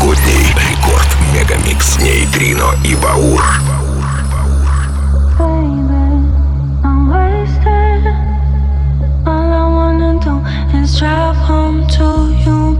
новогодний рекорд Мегамикс Нейтрино и Баур. Drive home to you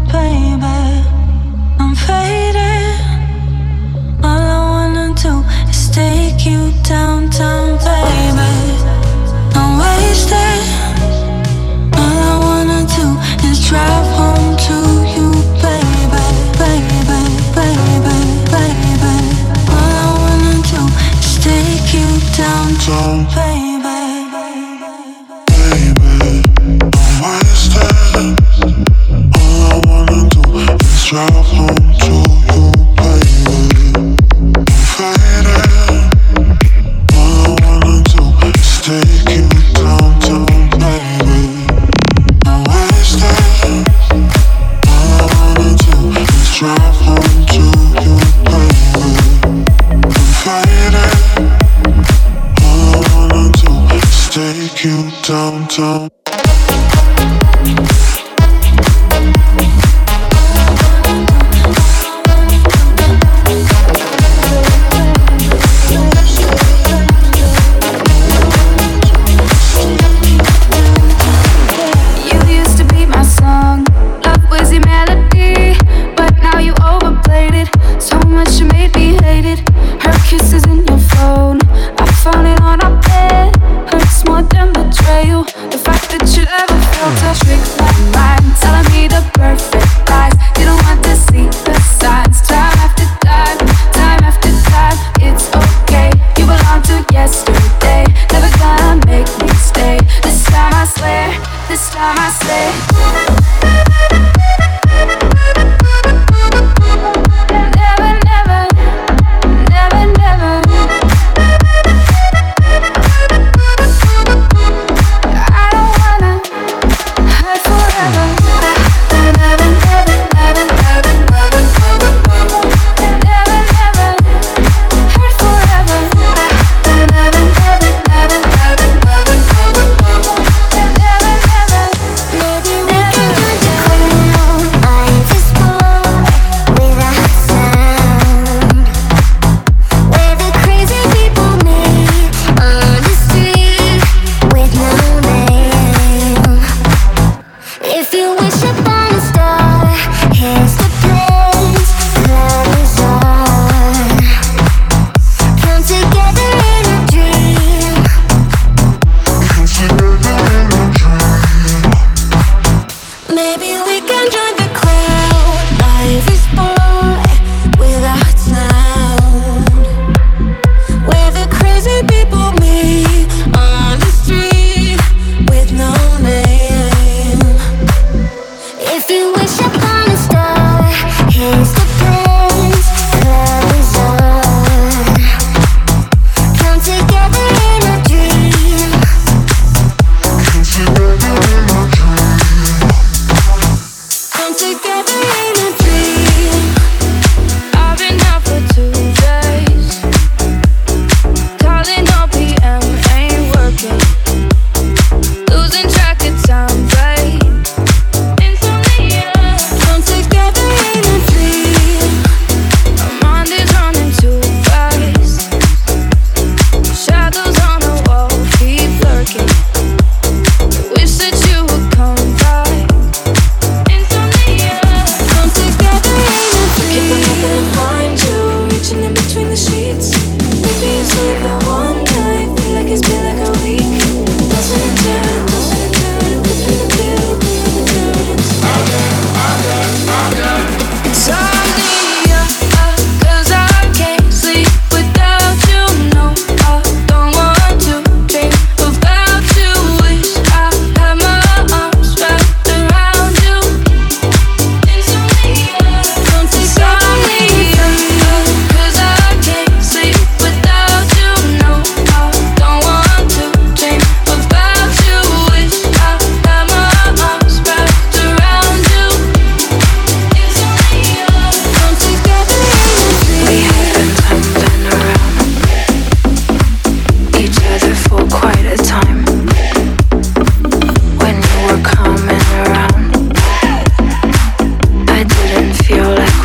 song Baby, baby, I'm wasting all I wanna do is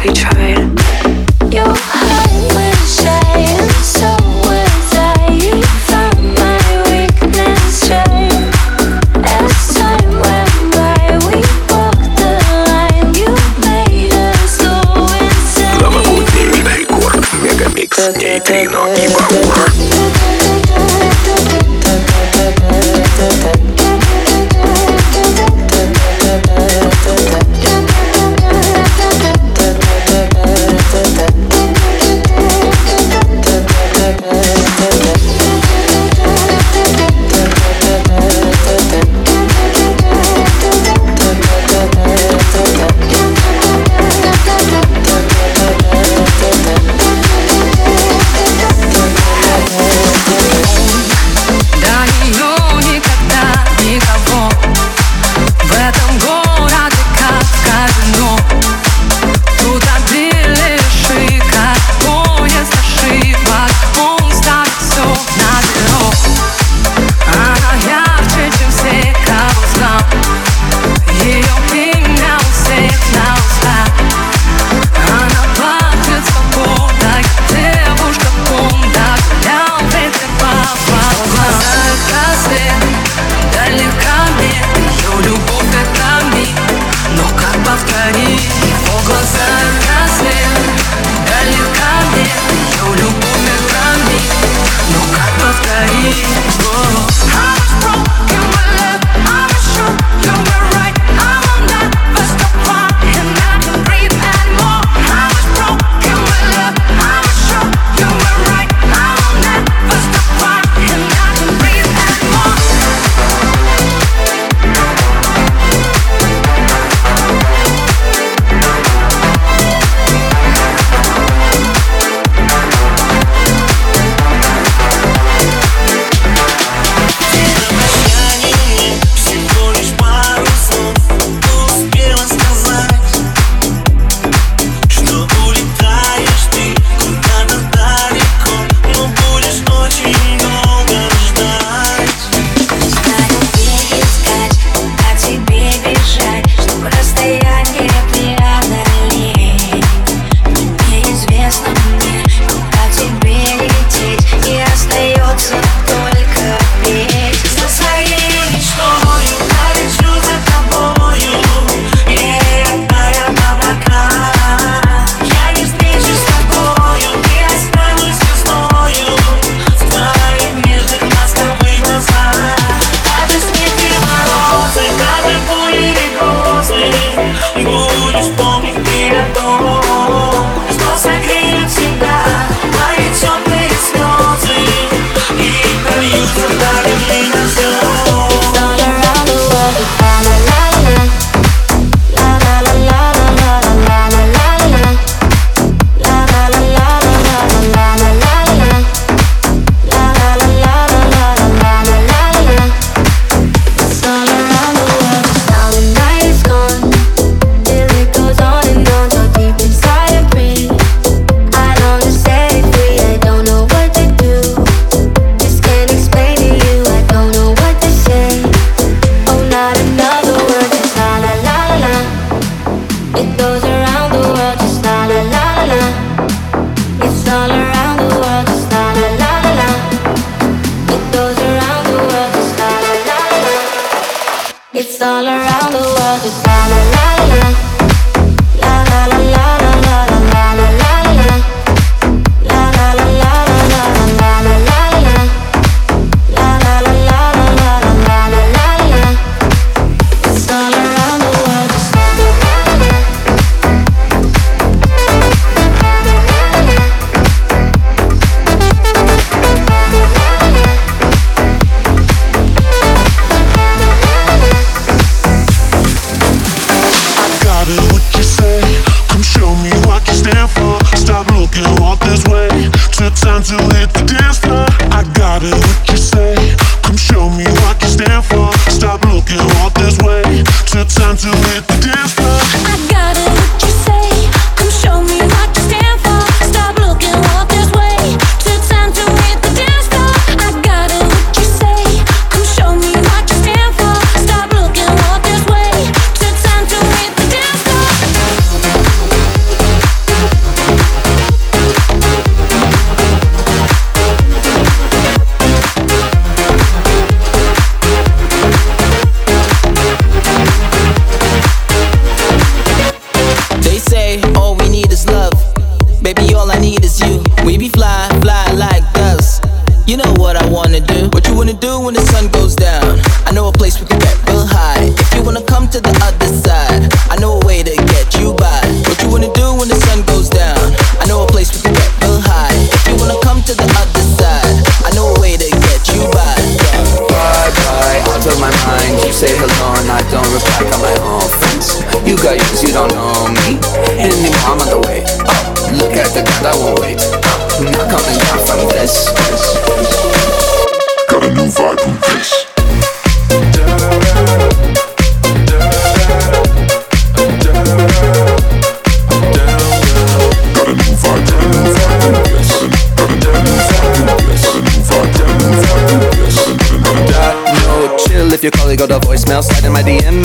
Yeah.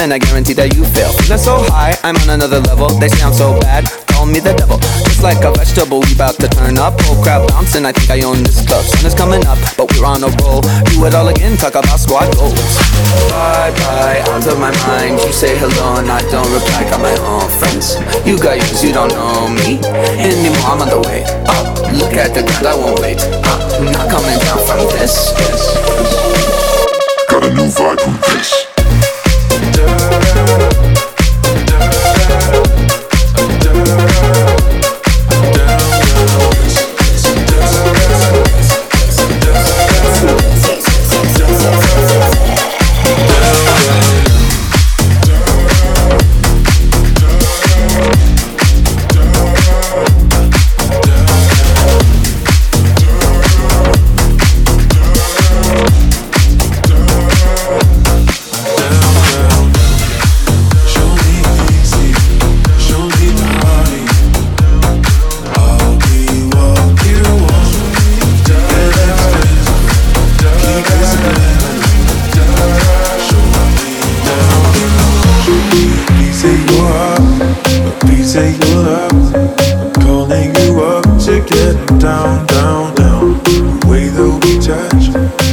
and I guarantee that you fail. Feeling so high, I'm on another level. They sound so bad, call me the devil. Just like a vegetable, we about to turn up. Oh crap, bouncing, I think I own this club. Sun is coming up, but we're on a roll. Do it all again, talk about squad goals. Bye bye, out of my mind. You say hello and I don't reply. Got my own friends. You got yours, you don't know me anymore. I'm on the way up. Look at the ground, I won't wait. I'm not coming down from this. Got a new vibe from this. I'm calling you up to get down, down, down. The way that we touch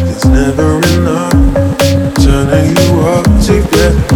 is never enough. Turning you up to get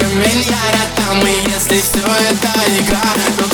Кошка меня рядом, и если все это игра, то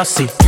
I'm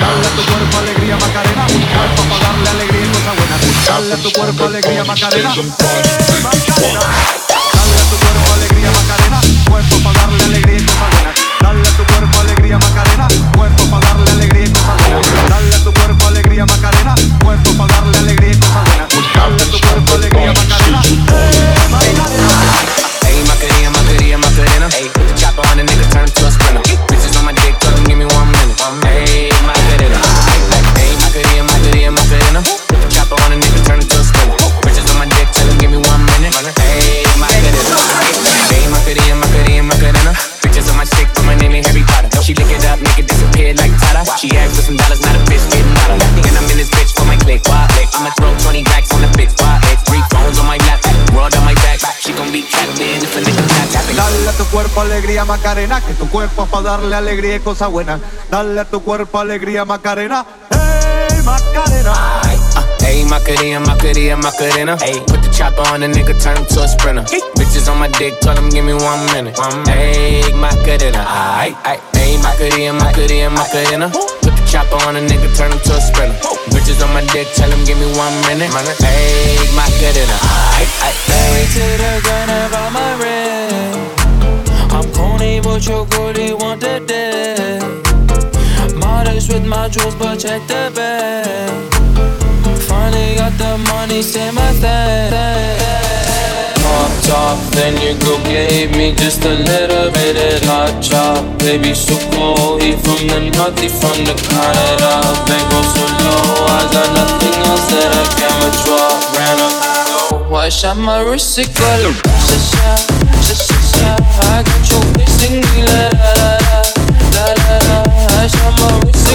Dale a tu cuerpo alegría Macarena, buscar para darle alegría y cosas buenas. Dale a tu cuerpo alegría Macarena. Eh, Macarena. Cuerpo alegría Macarena, que tu cuerpo es para darle alegría y cosas buenas. Dale a tu cuerpo alegría Macarena. Hey Macarena. Hey, Macarena, Macarena, Macarena. Hey, put the chopper on a nigga, turn him to a sprinter. Bitches on my dick, tell him give me one minute. Hey, Macarena, aight, aight. Hey, Macarena, Macarena, Macarena. Put the chopper on a nigga, turn him to a sprinter. Bitches on my dick, tell him give me one minute. Hey, Macarena, aight, aight. Married to the grind my ring. Your goalie want the day. Modest with my jewels, but check the bag. Finally got the money, say my thing. Pop top, then your girl gave me just a little bit of hot chop. Baby, so cold, he from the north, he from the Canada. Bankroll so low, I got nothing else that I can withdraw. Ran up I shot my wrist, it got. I got your I shot my wrist,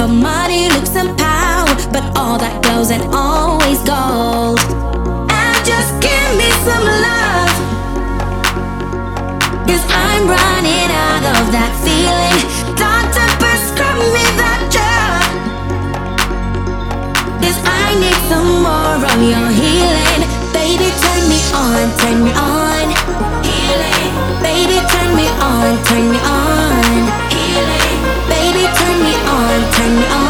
for money, looks, and power, but all that goes and always gold. And just give me some love, i I'm running out of that feeling. Doctor, prescribe me that drug. Cause I need some more of your healing. Baby, turn me on, turn me on. Healing. Baby, turn me on, turn me on hang on.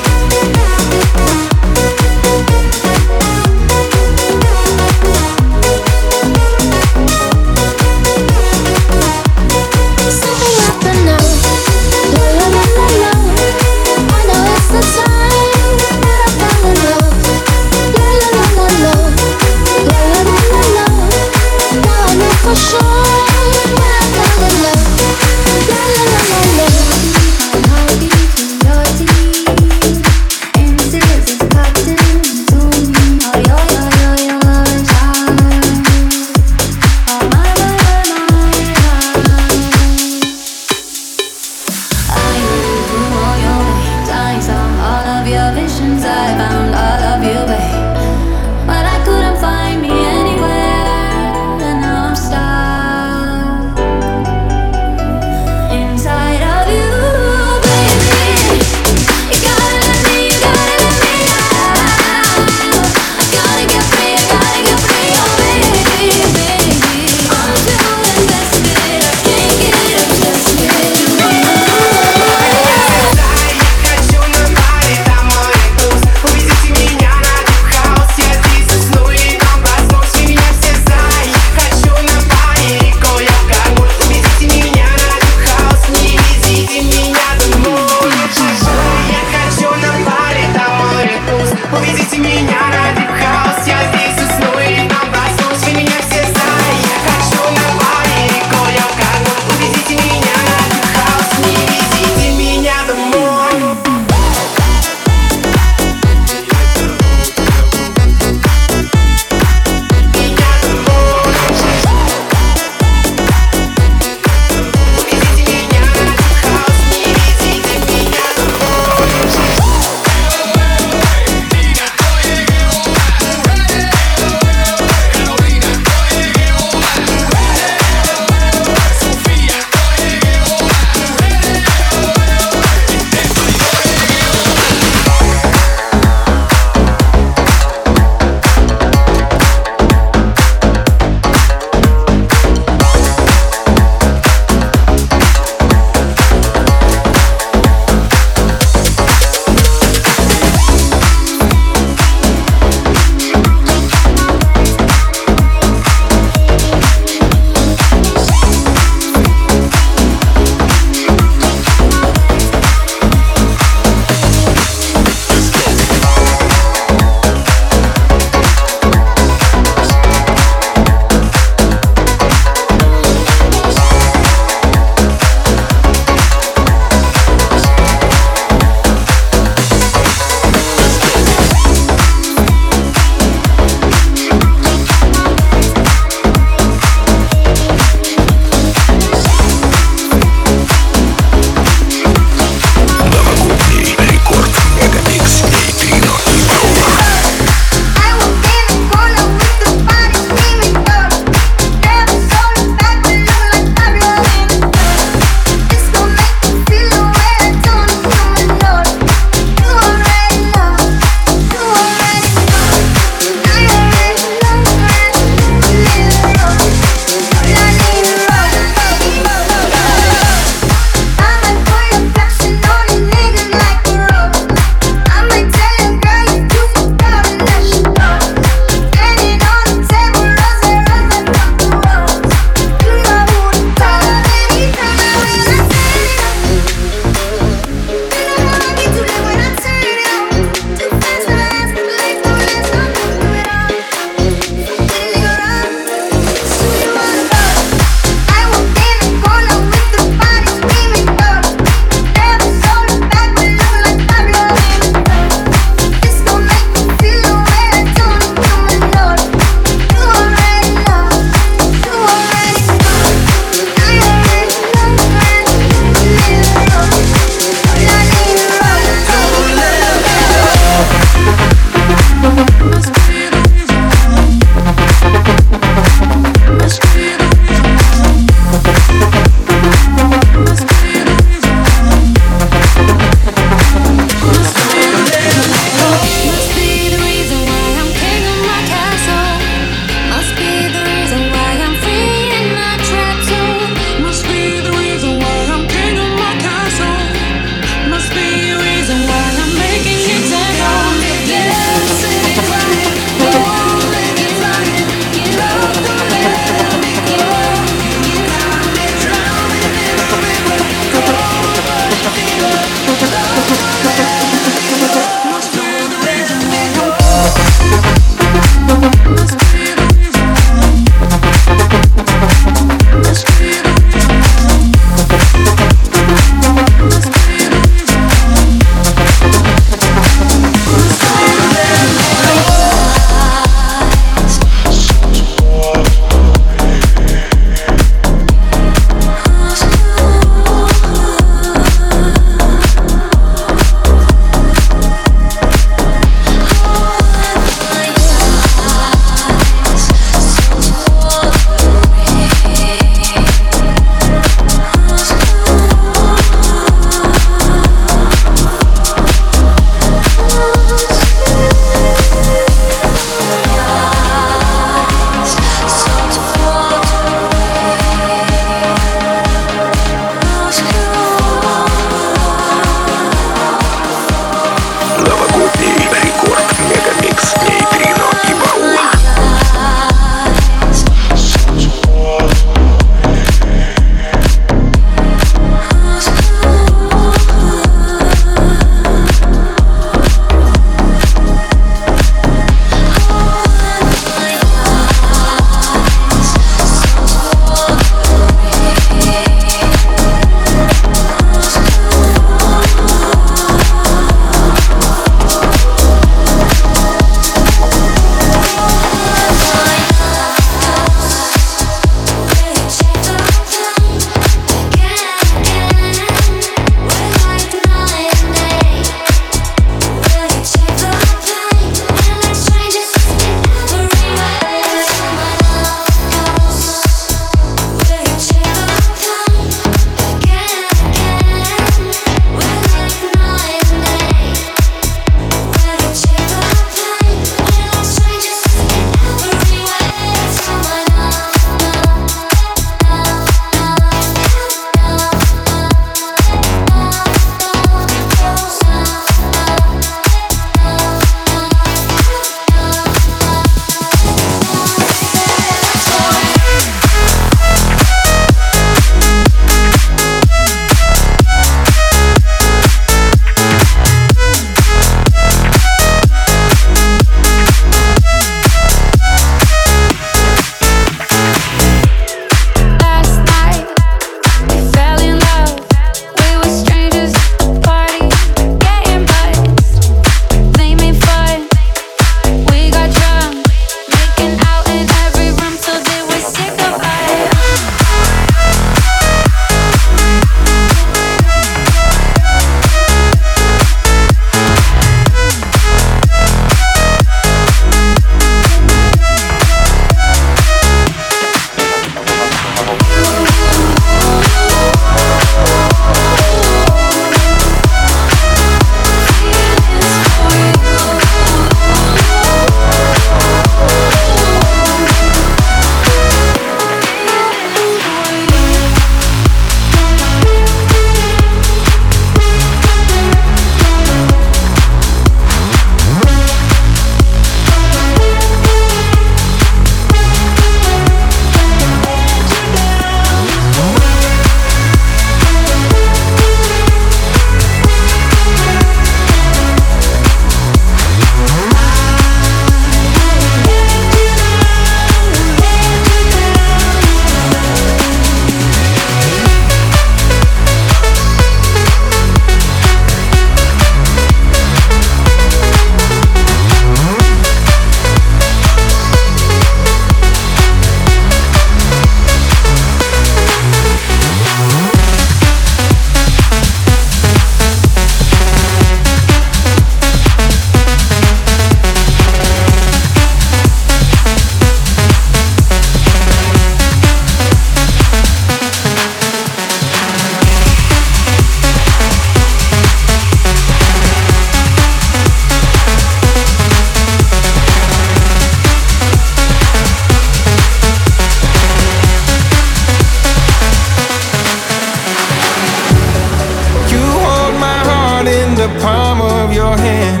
the palm of your hand.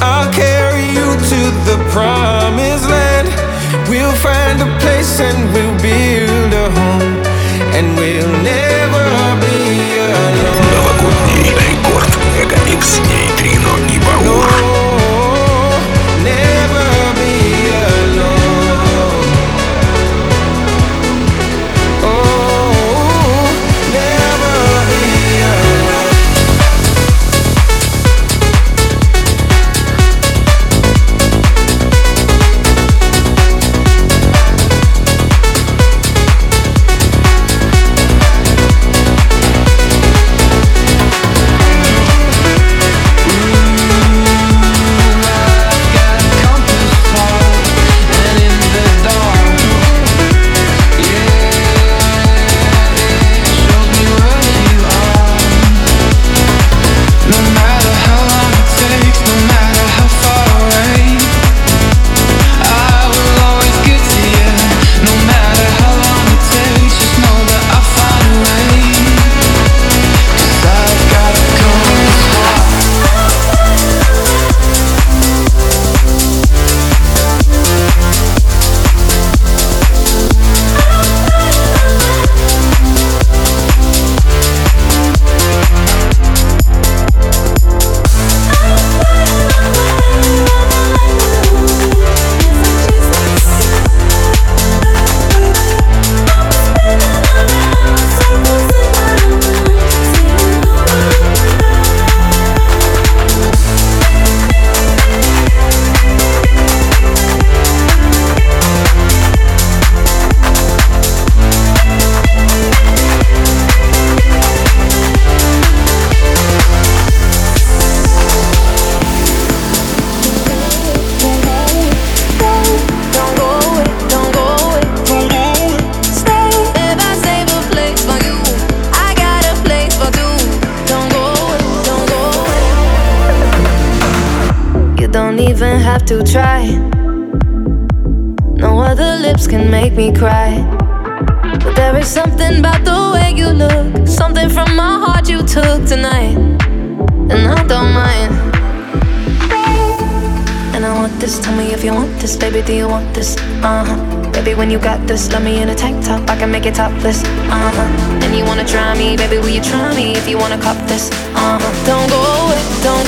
I'll carry you to the promised land. We'll find a place and we'll build a home. And we'll never be alone. Новогодний рекорд Мегамикс tonight, and I don't mind. And I want this, tell me if you want this, baby, do you want this? Uh huh. Baby, when you got this, let me in a tank top, I can make it topless. Uh huh. And you wanna try me, baby, will you try me if you wanna cop this? Uh huh. Don't go away, don't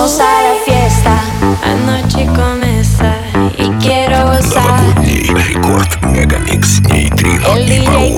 Vamos a la fiesta. Anoche comienza y quiero gozar. El DJ